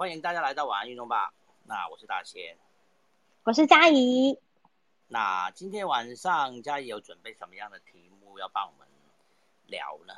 欢迎大家来到晚安运动吧。那我是大仙，我是佳怡。那今天晚上佳怡有准备什么样的题目要帮我们聊呢？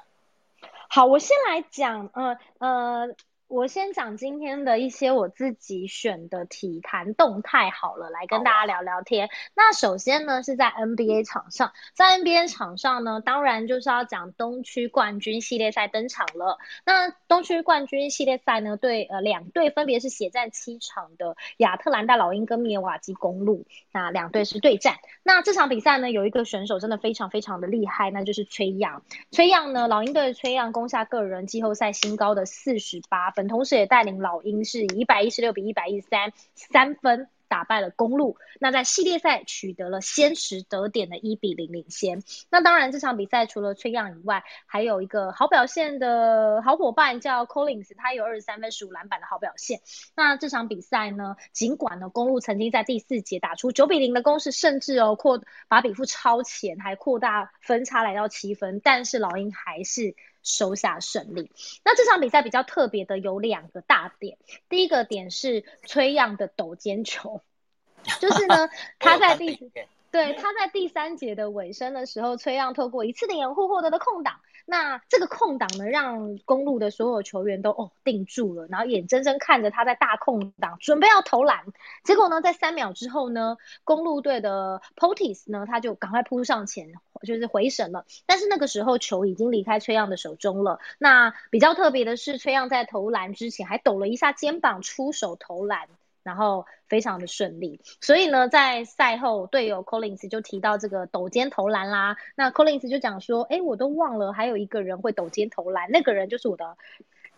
好，我先来讲，呃呃。我先讲今天的一些我自己选的体坛动态好了，来跟大家聊聊天。那首先呢是在 NBA 场上，在 NBA 场上呢，当然就是要讲东区冠军系列赛登场了。那东区冠军系列赛呢，对呃两队分别是血战七场的亚特兰大老鹰跟密尔瓦基公路，那两队是对战。那这场比赛呢，有一个选手真的非常非常的厉害，那就是崔杨。崔杨呢，老鹰队的崔杨攻下个人季后赛新高的四十八分。同时也带领老鹰是以一百一十六比一百一十三三分打败了公路，那在系列赛取得了先时得点的一比零领先。那当然这场比赛除了崔样以外，还有一个好表现的好伙伴叫 Collins，他有二十三分十五篮板的好表现。那这场比赛呢，尽管呢公路曾经在第四节打出九比零的攻势，甚至哦扩把比分超前，还扩大分差来到七分，但是老鹰还是。收下胜利。那这场比赛比较特别的有两个大点，第一个点是崔样的抖肩球，就是呢 他在第对他在第三节的尾声的时候，崔样透过一次的掩护获得的空档。那这个空档呢，让公路的所有球员都哦定住了，然后眼睁睁看着他在大空档准备要投篮，结果呢，在三秒之后呢，公路队的 Potis 呢，他就赶快扑上前，就是回神了。但是那个时候球已经离开崔样的手中了。那比较特别的是，崔样在投篮之前还抖了一下肩膀，出手投篮。然后非常的顺利，所以呢，在赛后队友 Collins 就提到这个抖肩投篮啦。那 Collins 就讲说，哎，我都忘了还有一个人会抖肩投篮，那个人就是我的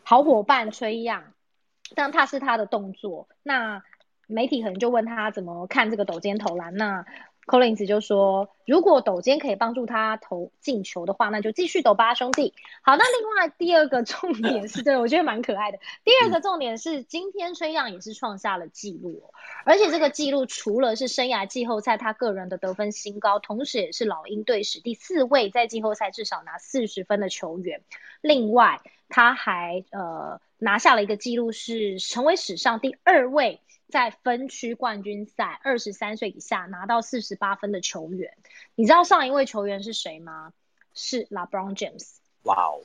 好伙伴崔样，但他是他的动作。那媒体可能就问他怎么看这个抖肩投篮，那。Collins 就说：“如果抖肩可以帮助他投进球的话，那就继续抖吧，兄弟。”好，那另外第二个重点是，对我觉得蛮可爱的。第二个重点是，今天崔样也是创下了纪录，而且这个纪录除了是生涯季后赛他个人的得分新高，同时也是老鹰队史第四位在季后赛至少拿四十分的球员。另外，他还呃拿下了一个纪录，是成为史上第二位。在分区冠军赛，二十三岁以下拿到四十八分的球员，你知道上一位球员是谁吗？是 LeBron James。哇哦，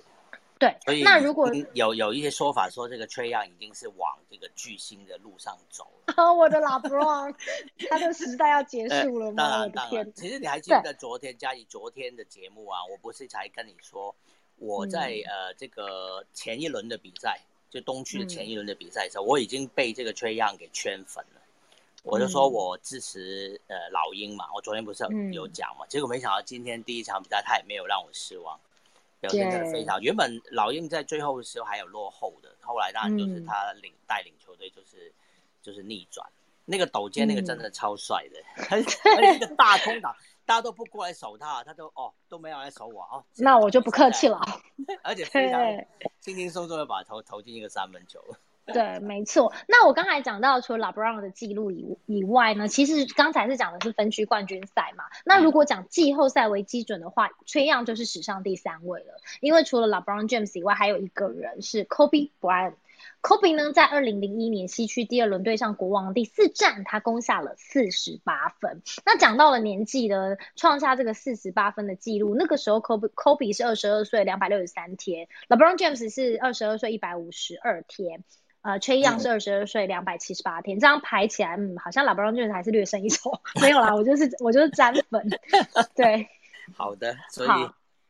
对，那如果有有一些说法说这个 Trey Young 已经是往这个巨星的路上走了。哦，我的 LeBron，他的时代要结束了吗？当然，当然。其实你还记得昨天嘉怡昨天的节目啊？我不是才跟你说，我在呃这个前一轮的比赛。就东区的前一轮的比赛时候，我已经被这个崔样给圈粉了。我就说我支持呃老鹰嘛，我昨天不是有讲嘛，结果没想到今天第一场比赛他也没有让我失望，表现真的非常。原本老鹰在最后的时候还有落后的，后来当然就是他领带领球队就是就是逆转，那个抖肩那个真的超帅的，而且一个大空档。大家都不过来守他，他都哦都没有来守我哦。那我就不客气了。而且非常轻轻松松的把投投进一个三分球。对，没错。那我刚才讲到除了 LeBron 的记录以以外呢，其实刚才是讲的是分区冠军赛嘛。那如果讲季后赛为基准的话，崔样就是史上第三位了。因为除了 LeBron James 以外，还有一个人是 Kobe Bryant。Kobe 呢，在二零零一年西区第二轮对上国王第四战，他攻下了四十八分。那讲到了年纪呢创下这个四十八分的记录，那个时候 Kobe 是二十二岁两百六十三天，LeBron James 是二十二岁一百五十二天，呃，Trey Young 是二十二岁两百七十八天。这样排起来，嗯，好像 LeBron James 还是略胜一筹。没有啦，我就是我就是沾粉。对，好的，所以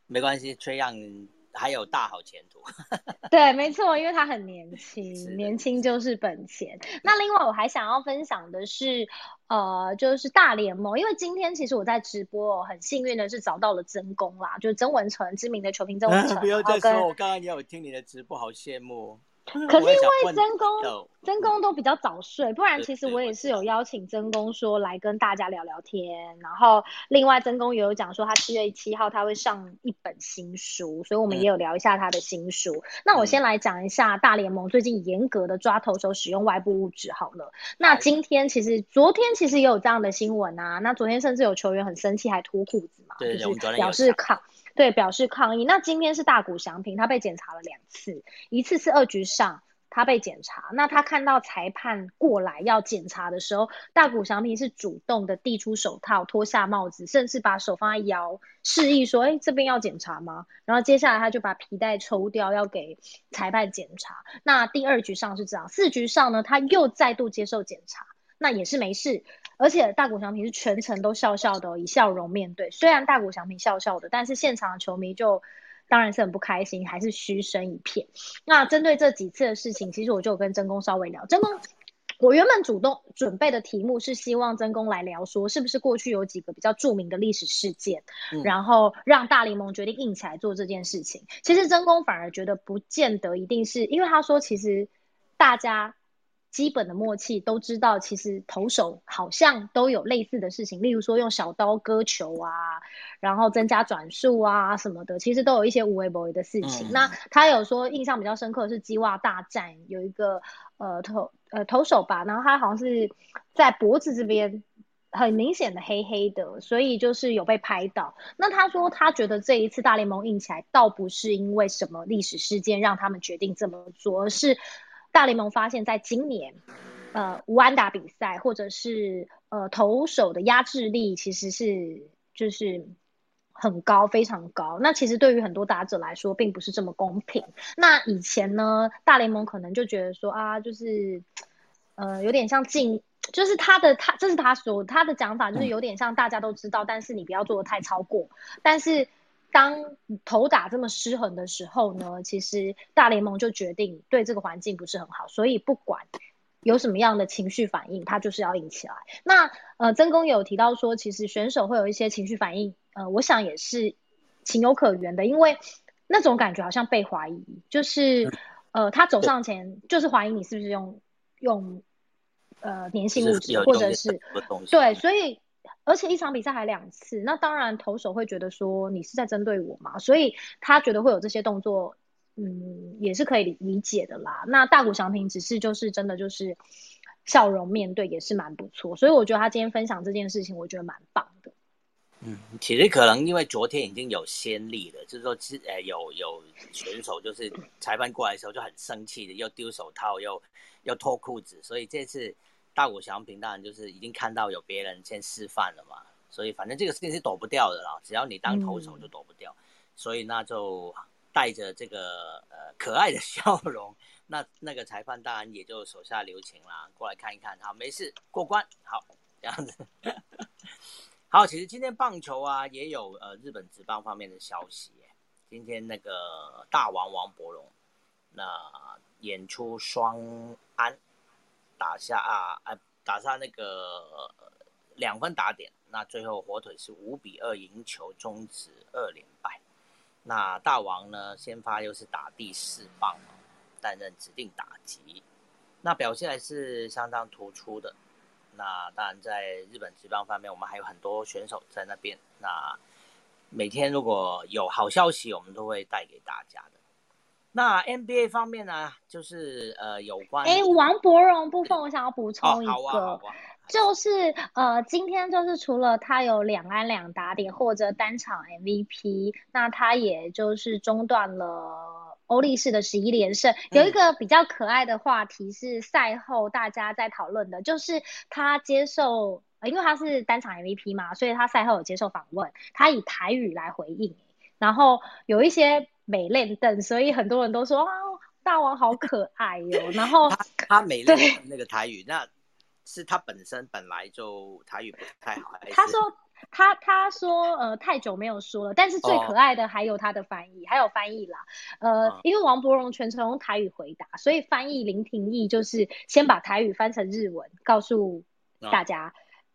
没关系，Trey Young。还有大好前途，对，没错，因为他很年轻，年轻就是本钱。那另外我还想要分享的是，呃，就是大联盟，因为今天其实我在直播，很幸运的是找到了曾公啦，就是曾文成，知名的球评曾文成。不要再说，我刚刚也有听你的直播，好羡慕。可是因为真宫真宫都比较早睡，不然其实我也是有邀请真宫说来跟大家聊聊天。然后另外真宫也有讲说他七月七号他会上一本新书，所以我们也有聊一下他的新书。那我先来讲一下大联盟最近严格的抓投手使用外部物质好了。那今天其实昨天其实也有这样的新闻啊，那昨天甚至有球员很生气还脱裤子嘛，就是表示抗。对，表示抗议。那今天是大谷翔平，他被检查了两次，一次是二局上他被检查，那他看到裁判过来要检查的时候，大谷翔平是主动的递出手套、脱下帽子，甚至把手放在腰，示意说：“哎，这边要检查吗？”然后接下来他就把皮带抽掉，要给裁判检查。那第二局上是这样，四局上呢，他又再度接受检查，那也是没事。而且大谷翔平是全程都笑笑的，以笑容面对。虽然大谷翔平笑笑的，但是现场的球迷就。当然是很不开心，还是嘘声一片。那针对这几次的事情，其实我就跟真宫稍微聊。真宫，我原本主动准备的题目是希望真宫来聊，说是不是过去有几个比较著名的历史事件，然后让大联盟决定硬起来做这件事情。其实真宫反而觉得不见得一定是因为他说，其实大家。基本的默契都知道，其实投手好像都有类似的事情，例如说用小刀割球啊，然后增加转速啊什么的，其实都有一些无微不微的事情。那他有说印象比较深刻是鸡袜大战，有一个呃投呃投手吧，然后他好像是在脖子这边很明显的黑黑的，所以就是有被拍到。那他说他觉得这一次大联盟硬起来，倒不是因为什么历史事件让他们决定这么做，而是。大联盟发现，在今年，呃，无安打比赛或者是呃投手的压制力其实是就是很高，非常高。那其实对于很多打者来说，并不是这么公平。那以前呢，大联盟可能就觉得说啊，就是呃有点像进，就是他的他这是他说他的讲法，就是有点像大家都知道，但是你不要做的太超过，但是。当头打这么失衡的时候呢，其实大联盟就决定对这个环境不是很好，所以不管有什么样的情绪反应，他就是要赢起来。那呃，曾公有提到说，其实选手会有一些情绪反应，呃，我想也是情有可原的，因为那种感觉好像被怀疑，就是呃，他走上前就是怀疑你是不是用用呃粘性物质，或者是对，所以。而且一场比赛还两次，那当然投手会觉得说你是在针对我嘛，所以他觉得会有这些动作，嗯，也是可以理解的啦。那大谷翔平只是就是真的就是笑容面对也是蛮不错，所以我觉得他今天分享这件事情，我觉得蛮棒的。嗯，其实可能因为昨天已经有先例了，就是说，其呃有有选手就是裁判过来的时候就很生气的，又丢手套，又又脱裤子，所以这次。大谷翔平当然就是已经看到有别人先示范了嘛，所以反正这个事情是躲不掉的啦，只要你当投手就躲不掉，所以那就带着这个呃可爱的笑容，那那个裁判当然也就手下留情啦，过来看一看，好，没事过关，好这样子。好，其实今天棒球啊也有呃日本职棒方面的消息，今天那个大王王伯龙那演出双安。打下啊，呃，打下那个两分打点，那最后火腿是五比二赢球，终止二连败。那大王呢，先发又是打第四棒，担任指定打击，那表现还是相当突出的。那当然，在日本职棒方面，我们还有很多选手在那边。那每天如果有好消息，我们都会带给大家的。那 NBA 方面呢，就是呃有关哎王博荣部分，我想要补充一个，就是呃今天就是除了他有两安两打点或者单场 MVP，那他也就是中断了欧力士的十一连胜。有一个比较可爱的话题是赛后大家在讨论的，就是他接受，因为他是单场 MVP 嘛，所以他赛后有接受访问，他以台语来回应，然后有一些。美练凳，所以很多人都说啊，大王好可爱哟。然后他他美练那个台语，那是他本身本来就台语不太好。他说他他说呃太久没有说了，但是最可爱的还有他的翻译，还有翻译啦。呃，因为王伯荣全程用台语回答，所以翻译林廷义就是先把台语翻成日文告诉大家，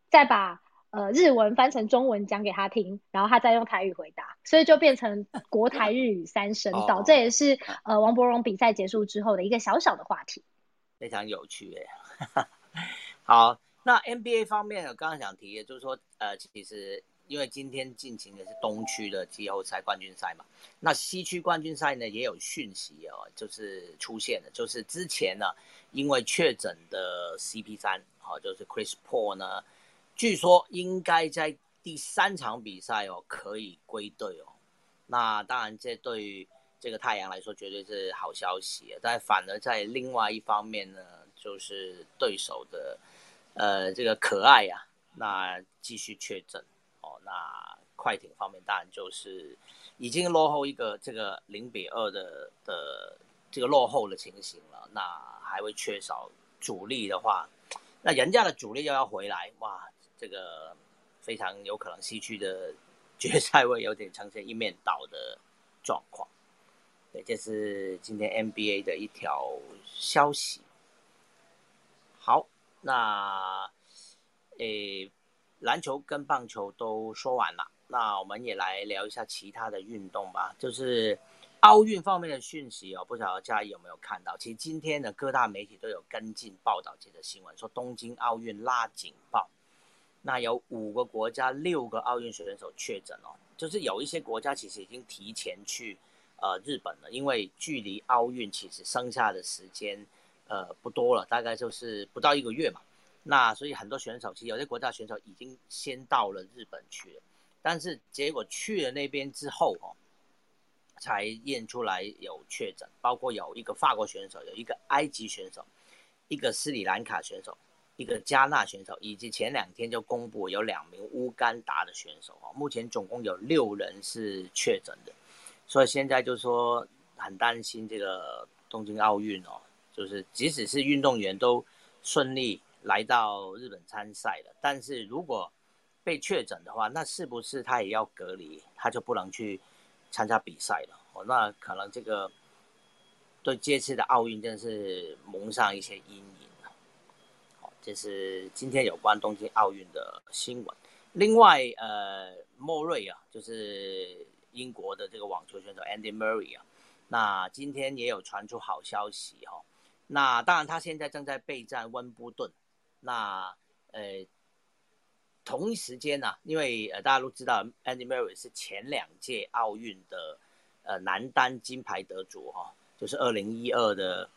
再把。呃，日文翻成中文讲给他听，然后他再用台语回答，所以就变成国台日语三声道。这也是呃王伯荣比赛结束之后的一个小小的话题，非常有趣哎。好，那 NBA 方面，我刚刚想提的就是说，呃，其实因为今天进行的是东区的季后赛冠军赛嘛，那西区冠军赛呢也有讯息哦，就是出现了，就是之前呢因为确诊的 CP 三，好，就是 Chris Paul 呢。据说应该在第三场比赛哦，可以归队哦。那当然，这对于这个太阳来说绝对是好消息。但反而在另外一方面呢，就是对手的呃这个可爱呀，那继续确诊哦。那快艇方面当然就是已经落后一个这个零比二的的这个落后的情形了。那还会缺少主力的话，那人家的主力又要回来哇，这个非常有可能西区的 决赛会有点呈现一面倒的状况。对，这是今天 NBA 的一条消息。好，那诶，篮球跟棒球都说完了，那我们也来聊一下其他的运动吧。就是奥运方面的讯息哦，不晓得家有没有看到？其实今天的各大媒体都有跟进报道这个新闻，说东京奥运拉警报，那有五个国家六个奥运选手确诊哦，就是有一些国家其实已经提前去。呃，日本了，因为距离奥运其实剩下的时间，呃，不多了，大概就是不到一个月嘛。那所以很多选手，其实有些国家选手已经先到了日本去了，但是结果去了那边之后哦，才验出来有确诊，包括有一个法国选手，有一个埃及选手，一个斯里兰卡选手，一个加纳选手，以及前两天就公布有两名乌干达的选手哦，目前总共有六人是确诊的。所以现在就说很担心这个东京奥运哦，就是即使是运动员都顺利来到日本参赛了，但是如果被确诊的话，那是不是他也要隔离，他就不能去参加比赛了？哦，那可能这个对这次的奥运真是蒙上一些阴影。这是今天有关东京奥运的新闻。另外，呃，莫瑞啊，就是。英国的这个网球选手 Andy Murray 啊，那今天也有传出好消息哈。那当然他现在正在备战温布顿。那呃，同一时间呢，因为呃大家都知道 Andy Murray 是前两届奥运的呃男单金牌得主哈，就是二零一二的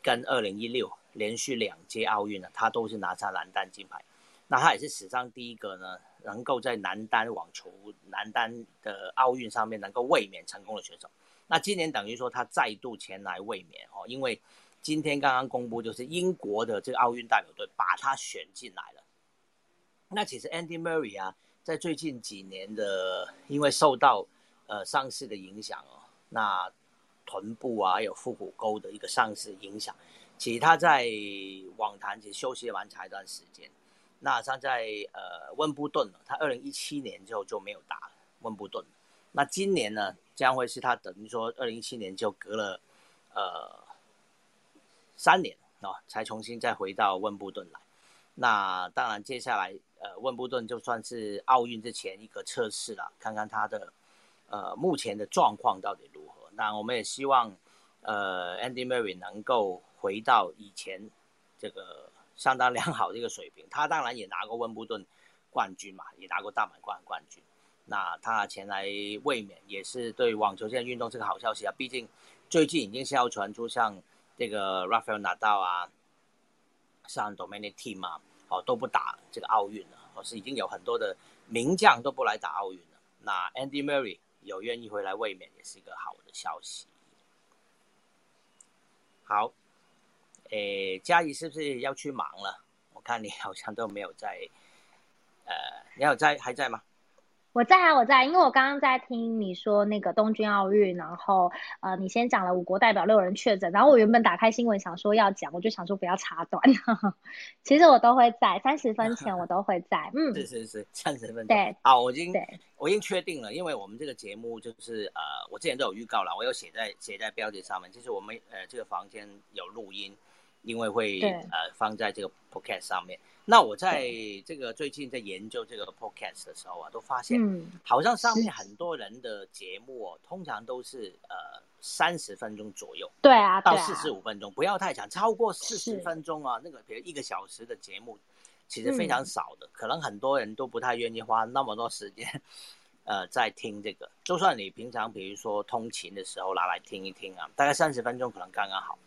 跟二零一六连续两届奥运呢，他都是拿下男单金牌。那他也是史上第一个呢。能够在男单网球男单的奥运上面能够卫冕成功的选手，那今年等于说他再度前来卫冕哦，因为今天刚刚公布就是英国的这个奥运代表队把他选进来了。那其实 Andy Murray 啊，在最近几年的因为受到呃伤势的影响哦，那臀部啊有腹股沟的一个伤势影响，其实他在网坛其实休息了蛮长一段时间。那他在呃温布顿他二零一七年之后就没有打温布顿。那今年呢，将会是他等于说二零一七年就隔了呃三年啊，才重新再回到温布顿来。那当然，接下来呃温布顿就算是奥运之前一个测试了，看看他的呃目前的状况到底如何。那我们也希望呃 Andy Murray 能够回到以前这个。相当良好的一个水平，他当然也拿过温布顿冠军嘛，也拿过大满贯冠军。那他前来卫冕也是对网球现在运动是个好消息啊。毕竟最近已经是要传出像这个 Rafael Nadal 啊，像 Dominic Thiem 啊，哦都不打这个奥运了，哦是已经有很多的名将都不来打奥运了。那 Andy Murray 有愿意回来卫冕，也是一个好的消息。好。诶，嘉怡是不是要去忙了？我看你好像都没有在，呃，你有在还在吗？我在啊，我在，因为我刚刚在听你说那个东京奥运，然后呃，你先讲了五国代表六人确诊，然后我原本打开新闻想说要讲，我就想说不要插断。其实我都会在三十分前，我都会在。嗯，是是是，三十分。对，好，我已经我已经确定了，因为我们这个节目就是呃，我之前都有预告了，我有写在写在标题上面，就是我们呃这个房间有录音。因为会呃放在这个 podcast 上面，那我在这个最近在研究这个 podcast 的时候啊，都发现，好像上面很多人的节目哦，通常都是呃三十分钟左右，对啊，到四十五分钟，不要太长，超过四十分钟啊，那个比如一个小时的节目，其实非常少的，可能很多人都不太愿意花那么多时间，呃，在听这个，就算你平常比如说通勤的时候拿来听一听啊，大概三十分钟可能刚刚好。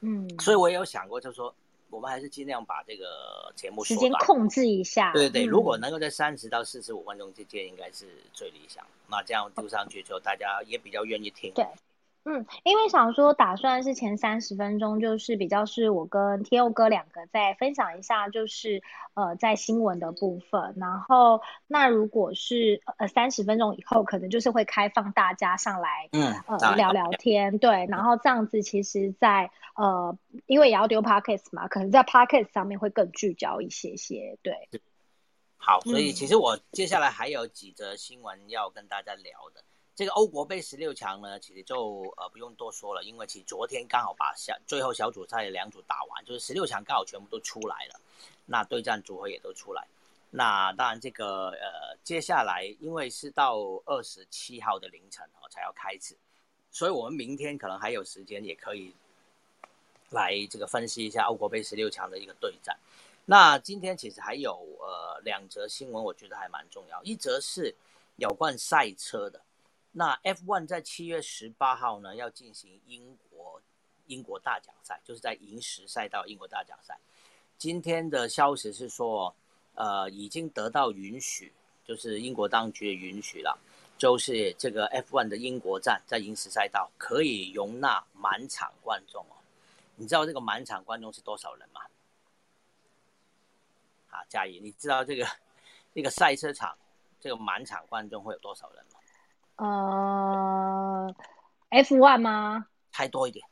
嗯，所以我也有想过，就是说，我们还是尽量把这个节目时间控制一下。对对对，如果能够在三十到四十五分钟之间，应该是最理想。那这样丢上去之后，大家也比较愿意听。对，嗯，因为想说打算是前三十分钟，就是比较是我跟天佑哥两个在分享一下，就是呃在新闻的部分。然后那如果是呃三十分钟以后，可能就是会开放大家上来，嗯，呃聊聊天，对。然后这样子，其实，在呃因为也要丢 podcast 嘛，可能在 podcast 上面会更聚焦一些些，对。好，所以其实我接下来还有几则新闻要跟大家聊的。这个欧国杯十六强呢，其实就呃不用多说了，因为其实昨天刚好把小最后小组赛的两组打完，就是十六强刚好全部都出来了，那对战组合也都出来。那当然这个呃接下来因为是到二十七号的凌晨哦才要开始，所以我们明天可能还有时间，也可以来这个分析一下欧国杯十六强的一个对战。那今天其实还有呃两则新闻，我觉得还蛮重要，一则是有关赛车的。那 F1 在七月十八号呢，要进行英国英国大奖赛，就是在银石赛道英国大奖赛。今天的消息是说，呃，已经得到允许，就是英国当局的允许了，就是这个 F1 的英国站在银石赛道可以容纳满场观众哦。你知道这个满场观众是多少人吗？啊，嘉怡，你知道这个这个赛车场这个满场观众会有多少人吗？呃，F one 吗？猜多一点。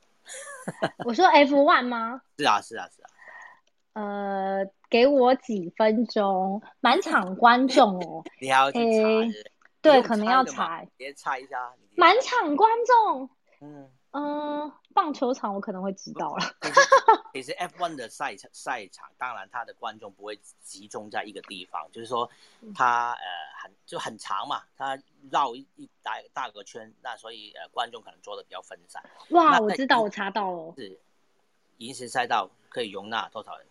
我说 F one 吗？是啊，是啊，是啊。呃，给我几分钟，满场观众哦。你要去查？对，可能要查。别猜一下。满场观众。嗯。嗯，棒球场我可能会知道了。其实 F1 的赛场赛场，当然它的观众不会集中在一个地方，就是说它呃很就很长嘛，它绕一一大大个圈，那所以呃观众可能坐的比较分散。哇，我知道，我查到了。是银石赛道可以容纳多少人？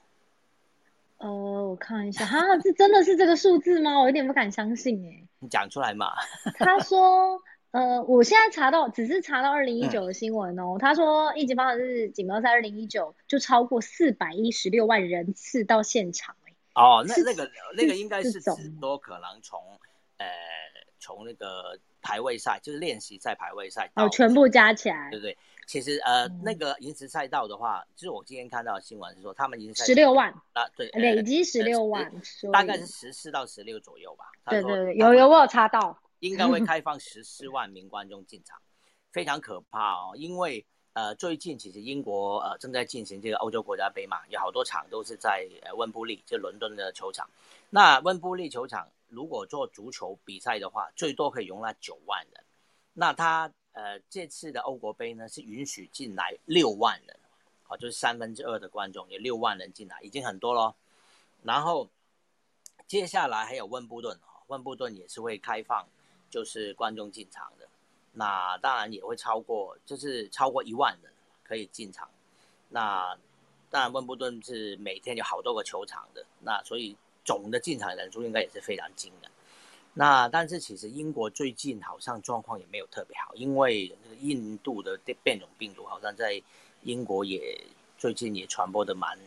呃，我看一下，哈，这真的是这个数字吗？我有点不敢相信哎。你讲出来嘛。他说。呃，我现在查到只是查到二零一九的新闻哦。他说，一级方程式锦标赛二零一九就超过四百一十六万人次到现场哦，那那个那个应该是指说可能从呃从那个排位赛，就是练习赛排位赛哦，全部加起来，对不对？其实呃那个银石赛道的话，就是我今天看到的新闻是说他们已经十六万啊，对，累积十六万，大概是十四到十六左右吧。对对对，有有我有查到。应该会开放十四万名观众进场，非常可怕哦。因为呃，最近其实英国呃正在进行这个欧洲国家杯嘛，有好多场都是在呃温布利，就伦敦的球场。那温布利球场如果做足球比赛的话，最多可以容纳九万人。那他呃这次的欧国杯呢是允许进来六万人，好，就是三分之二的观众有六万人进来，已经很多咯。然后接下来还有温布顿，温布顿也是会开放。就是观众进场的，那当然也会超过，就是超过一万人可以进场。那当然温布顿是每天有好多个球场的，那所以总的进场人数应该也是非常惊的。那但是其实英国最近好像状况也没有特别好，因为印度的变种病毒好像在英国也最近也传播的蛮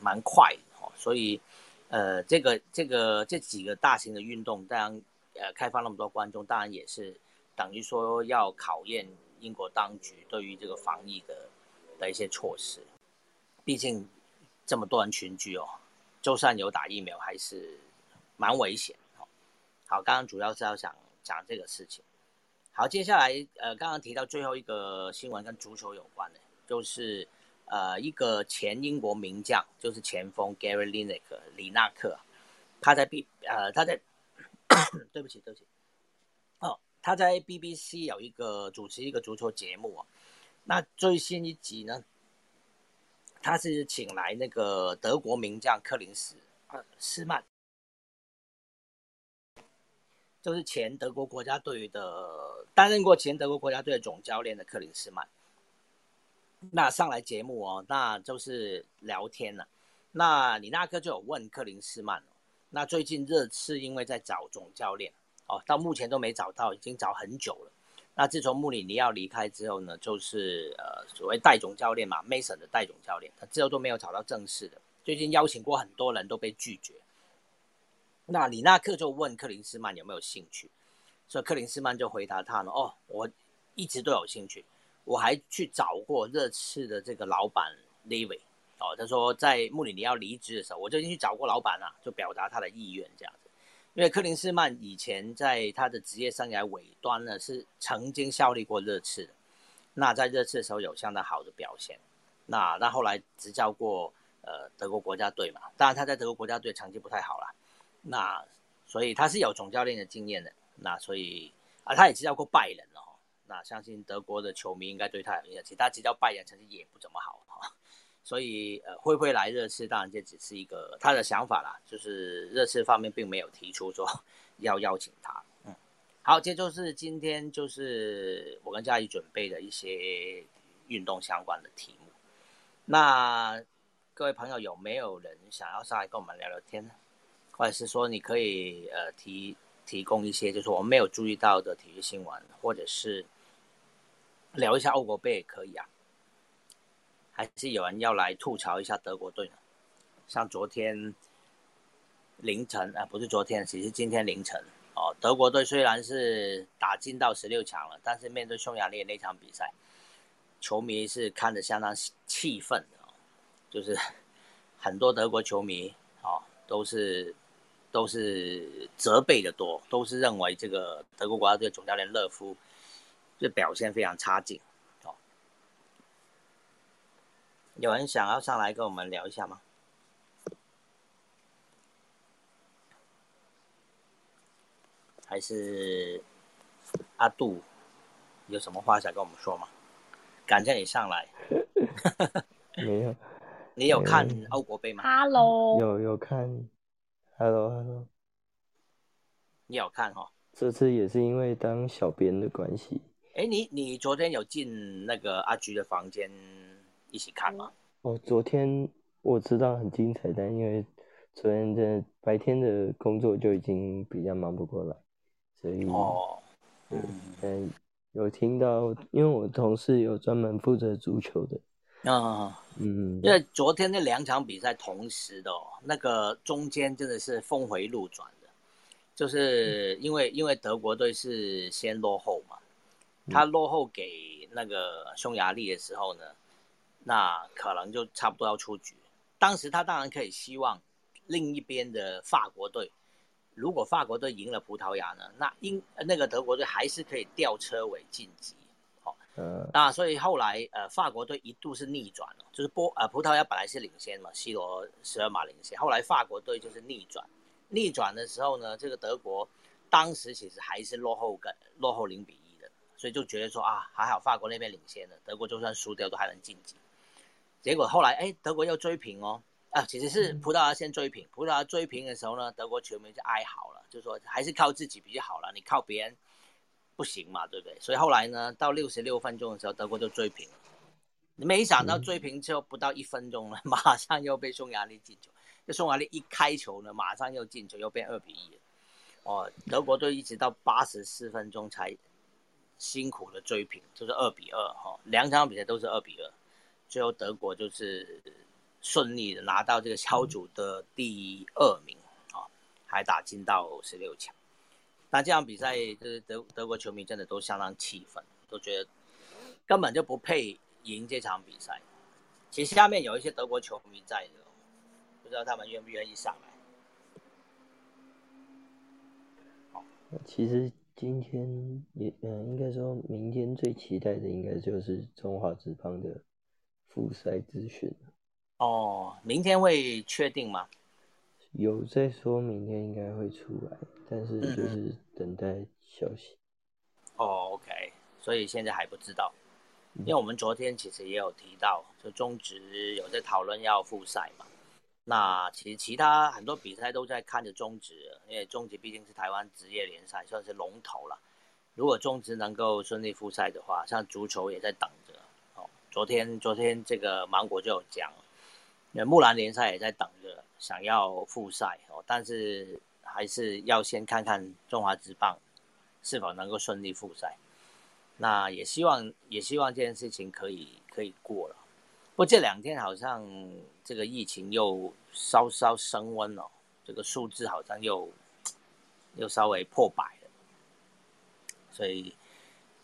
蛮快哦，所以呃这个这个这几个大型的运动当然。呃，开放那么多观众，当然也是等于说要考验英国当局对于这个防疫的的一些措施。毕竟这么多人群聚哦，就算有打疫苗，还是蛮危险哦。好，刚刚主要是要想讲这个事情。好，接下来呃，刚刚提到最后一个新闻跟足球有关的，就是呃一个前英国名将，就是前锋 Gary Lineker 李纳克，他在 B 呃他在。对不起，对不起。哦，他在 BBC 有一个主持一个足球节目啊。那最新一集呢，他是请来那个德国名将克林斯呃斯曼，就是前德国国家队的担任过前德国国家队的总教练的克林斯曼。那上来节目哦，那就是聊天了。那李纳克就有问克林斯曼。那最近热刺因为在找总教练哦，到目前都没找到，已经找很久了。那自从穆里尼奥离开之后呢，就是呃所谓代总教练嘛，Mason 的代总教练，他之后都没有找到正式的。最近邀请过很多人都被拒绝。那李纳克就问克林斯曼有没有兴趣，所以克林斯曼就回答他呢：哦，我一直都有兴趣，我还去找过热刺的这个老板 Levy，哦，他说在穆里尼奥离职的时候，我就去找过老板了，就表达他的意愿这样子。因为克林斯曼以前在他的职业生涯尾端呢，是曾经效力过热刺的，那在热刺的时候有相当好的表现。那那后来执教过呃德国国家队嘛，当然他在德国国家队成绩不太好了，那所以他是有总教练的经验的。那所以啊，他也执教过拜仁哦。那相信德国的球迷应该对他有印象，其他执教拜仁成绩也不怎么好哈。所以呃，会不会来热刺？当然这只是一个他的想法啦，就是热刺方面并没有提出说要邀请他。嗯，好，这就是今天就是我跟嘉怡准备的一些运动相关的题目。那各位朋友有没有人想要上来跟我们聊聊天呢？或者是说你可以呃提。提供一些就是我们没有注意到的体育新闻，或者是聊一下欧国杯也可以啊。还是有人要来吐槽一下德国队呢？像昨天凌晨啊，不是昨天，其实今天凌晨哦，德国队虽然是打进到十六强了，但是面对匈牙利那场比赛，球迷是看着相当气愤的，就是很多德国球迷哦都是。都是责备的多，都是认为这个德国国家队总教练勒夫这表现非常差劲。哦，有人想要上来跟我们聊一下吗？还是阿杜有什么话想跟我们说吗？感谢你上来。没有。你有看欧国杯吗？Hello。有有看。Hello，Hello，你有看哦？这次也是因为当小编的关系。哎，你你昨天有进那个阿菊的房间一起看吗？哦，昨天我知道很精彩，但因为昨天的白天的工作就已经比较忙不过来，所以哦，嗯，有听到，因为我同事有专门负责足球的。啊，嗯，因为昨天那两场比赛同时的，那个中间真的是峰回路转的，就是因为因为德国队是先落后嘛，他落后给那个匈牙利的时候呢，那可能就差不多要出局。当时他当然可以希望另一边的法国队，如果法国队赢了葡萄牙呢，那英那个德国队还是可以吊车尾晋级。好那所以后来，呃，法国队一度是逆转了，就是波呃葡萄牙本来是领先嘛，C 罗十二码领先，后来法国队就是逆转，逆转的时候呢，这个德国当时其实还是落后跟落后零比一的，所以就觉得说啊，还好法国那边领先了，德国就算输掉都还能晋级。结果后来哎，德国又追平哦，啊，其实是葡萄牙先追平，葡萄牙追平的时候呢，德国球迷就哀嚎了，就说还是靠自己比较好了，你靠别人。不行嘛，对不对？所以后来呢，到六十六分钟的时候，德国就追平了。没想到追平之后不到一分钟了，马上又被匈牙利进球。这匈牙利一开球呢，马上又进球，又变二比一。哦，德国队一直到八十四分钟才辛苦的追平，就是二比二哈。两场比赛都是二比二，最后德国就是顺利的拿到这个小组的第二名啊，还打进到十六强。那这场比赛，就是德德国球迷真的都相当气愤，都觉得根本就不配赢这场比赛。其实下面有一些德国球迷在的，不知道他们愿不愿意上来。其实今天也，嗯，应该说明天最期待的应该就是中华职棒的复赛资讯哦，明天会确定吗？有在说明天应该会出来。但是就是等待消息。哦，OK，所以现在还不知道，因为我们昨天其实也有提到，就中职有在讨论要复赛嘛。那其实其他很多比赛都在看着中职，因为中职毕竟是台湾职业联赛，算是龙头了。如果中职能够顺利复赛的话，像足球也在等着。昨天昨天这个芒果就有讲，那木兰联赛也在等着想要复赛哦，但是。还是要先看看中华职棒是否能够顺利复赛，那也希望也希望这件事情可以可以过了。不过这两天好像这个疫情又稍稍升温了，这个数字好像又又稍微破百了，所以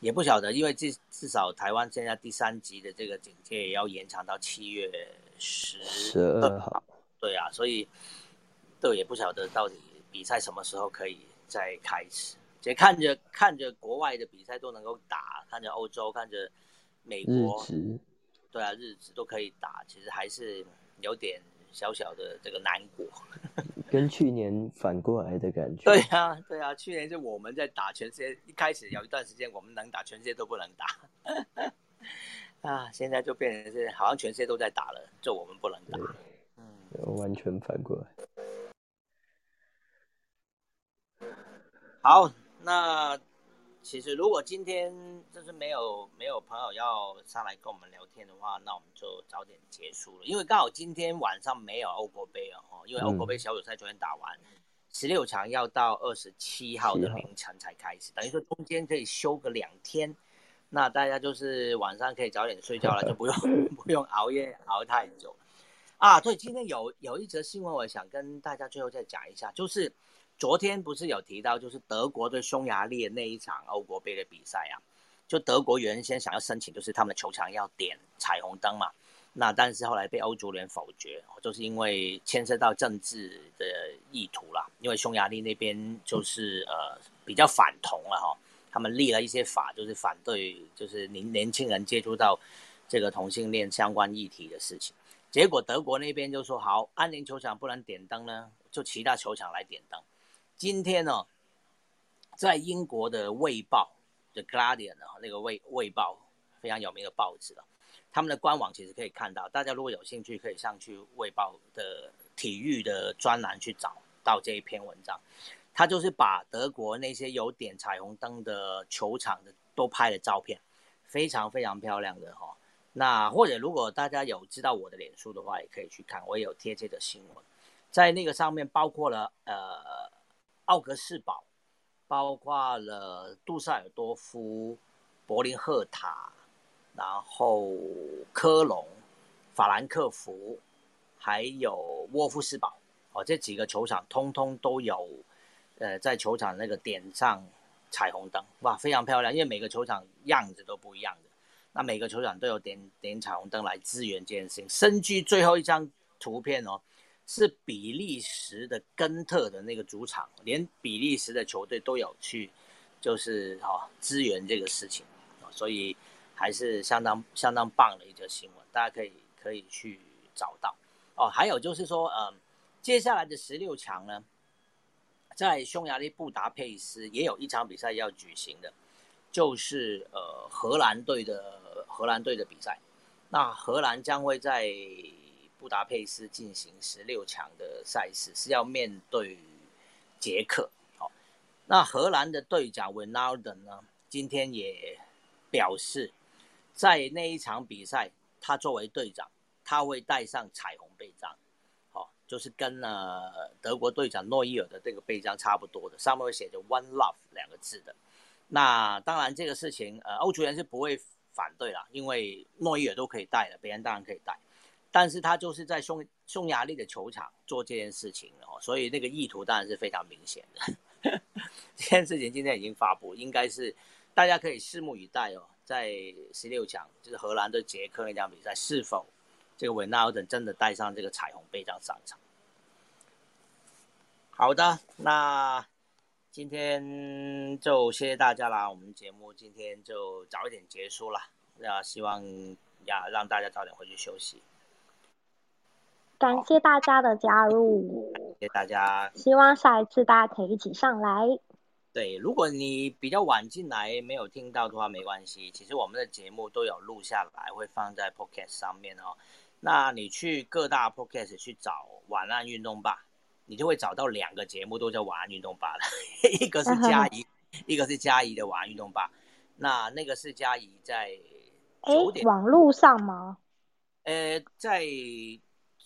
也不晓得，因为至至少台湾现在第三级的这个警戒也要延长到七月十十二号。对啊，所以都也不晓得到底比赛什么时候可以再开始。也看着看着国外的比赛都能够打，看着欧洲，看着美国，对啊，日子都可以打，其实还是有点小小的这个难过。跟去年反过来的感觉。对啊，对啊，去年是我们在打，全世界一开始有一段时间我们能打，全世界都不能打。啊，现在就变成是好像全世界都在打了，就我们不能打。嗯，完全反过来。好。那其实如果今天就是没有没有朋友要上来跟我们聊天的话，那我们就早点结束了。因为刚好今天晚上没有欧国杯哦，因为欧国杯小组赛昨天打完，十六强要到二十七号的凌晨才开始，等于说中间可以休个两天。那大家就是晚上可以早点睡觉了，就不用不用熬夜熬太久啊。对，今天有有一则新闻，我想跟大家最后再讲一下，就是。昨天不是有提到，就是德国对匈牙利的那一场欧国杯的比赛啊，就德国原先想要申请，就是他们的球场要点彩虹灯嘛，那但是后来被欧足联否决，就是因为牵涉到政治的意图啦，因为匈牙利那边就是呃比较反同了哈，他们立了一些法，就是反对就是年年轻人接触到这个同性恋相关议题的事情，结果德国那边就说好，安联球场不能点灯呢，就其他球场来点灯。今天呢，在英国的《卫报》的《Guardian》呢，那个《卫卫报》非常有名的报纸了。他们的官网其实可以看到，大家如果有兴趣，可以上去《卫报》的体育的专栏去找到这一篇文章。他就是把德国那些有点彩虹灯的球场的都拍了照片，非常非常漂亮的哈。那或者如果大家有知道我的脸书的话，也可以去看，我也有贴这个新闻，在那个上面包括了呃。奥格斯堡，包括了杜塞尔多夫、柏林赫塔，然后科隆、法兰克福，还有沃夫斯堡，哦，这几个球场通通都有，呃，在球场那个点上彩虹灯，哇，非常漂亮，因为每个球场样子都不一样的，那每个球场都有点点彩虹灯来支援这件事情。深居最后一张图片哦。是比利时的根特的那个主场，连比利时的球队都有去，就是哈支援这个事情，所以还是相当相当棒的一则新闻，大家可以可以去找到哦。还有就是说，嗯，接下来的十六强呢，在匈牙利布达佩斯也有一场比赛要举行的，就是呃荷兰队的荷兰队的比赛，那荷兰将会在。布达佩斯进行十六强的赛事是要面对捷克，好，那荷兰的队长 w i n a l d 呢，今天也表示，在那一场比赛，他作为队长，他会带上彩虹背章，好，就是跟呃德国队长诺伊尔的这个背章差不多的，上面会写着 One Love 两个字的。那当然这个事情，呃，欧足联是不会反对啦，因为诺伊尔都可以带了，别人当然可以带。但是他就是在匈匈牙利的球场做这件事情哦，所以那个意图当然是非常明显的。这件事情今天已经发布，应该是大家可以拭目以待哦。在十六强，就是荷兰对捷克那场比赛，是否这个维纳尔等真的带上这个彩虹背章上场？好的，那今天就谢谢大家啦。我们节目今天就早一点结束了，那希望呀让大家早点回去休息。感谢大家的加入，谢谢大家。希望下一次大家可以一起上来。对，如果你比较晚进来没有听到的话，没关系。其实我们的节目都有录下来，会放在 Podcast 上面哦。那你去各大 Podcast 去找“晚安运动吧”，你就会找到两个节目都叫“晚安运动吧”了。一个是嘉怡，一个是嘉怡的“晚安运动吧”。那那个是嘉怡在九点网络上吗？呃，在。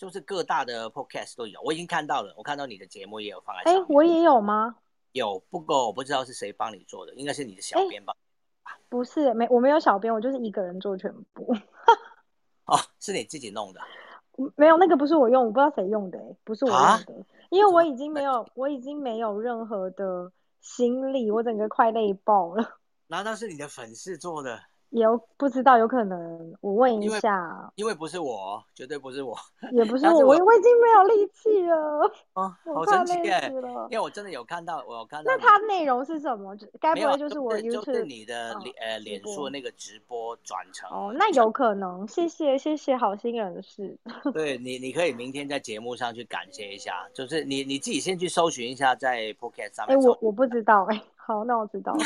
就是各大的 podcast 都有，我已经看到了。我看到你的节目也有放在。哎，我也有吗？有，不过我不知道是谁帮你做的，应该是你的小编吧？不是，没，我没有小编，我就是一个人做全部。哦，是你自己弄的？没有，那个不是我用，我不知道谁用的，不是我用的，因为我已经没有，我已经没有任何的心力，我整个快累爆了。难道是你的粉丝做的？有不知道，有可能我问一下，因为不是我，绝对不是我，也不 是我，我我已经没有力气了，哦，好神奇耶！因为我真的有看到，我有看到。那它内容是什么？该不会就是我 YouTube 就是你的脸呃脸书那个直播转成？哦，那有可能。谢谢谢谢好心人士。对你，你可以明天在节目上去感谢一下，就是你你自己先去搜寻一下，在 Pocket 上面。哎，我我不知道哎，好，那我知道。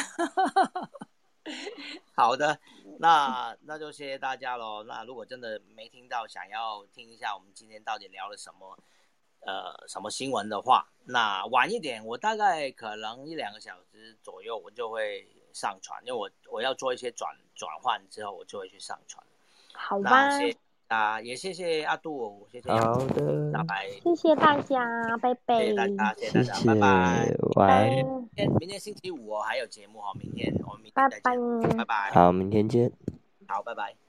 好的，那那就谢谢大家喽。那如果真的没听到，想要听一下我们今天到底聊了什么，呃，什么新闻的话，那晚一点，我大概可能一两个小时左右，我就会上传，因为我我要做一些转转换之后，我就会去上传。好吧。啊，也谢谢阿杜，谢谢。好的，拜拜。谢谢大家，拜拜。谢谢大家，谢谢大家，拜拜。晚安。明天明天星期五哦，还有节目哦，明天我们明天再见，拜拜。好，明天见。好，拜拜。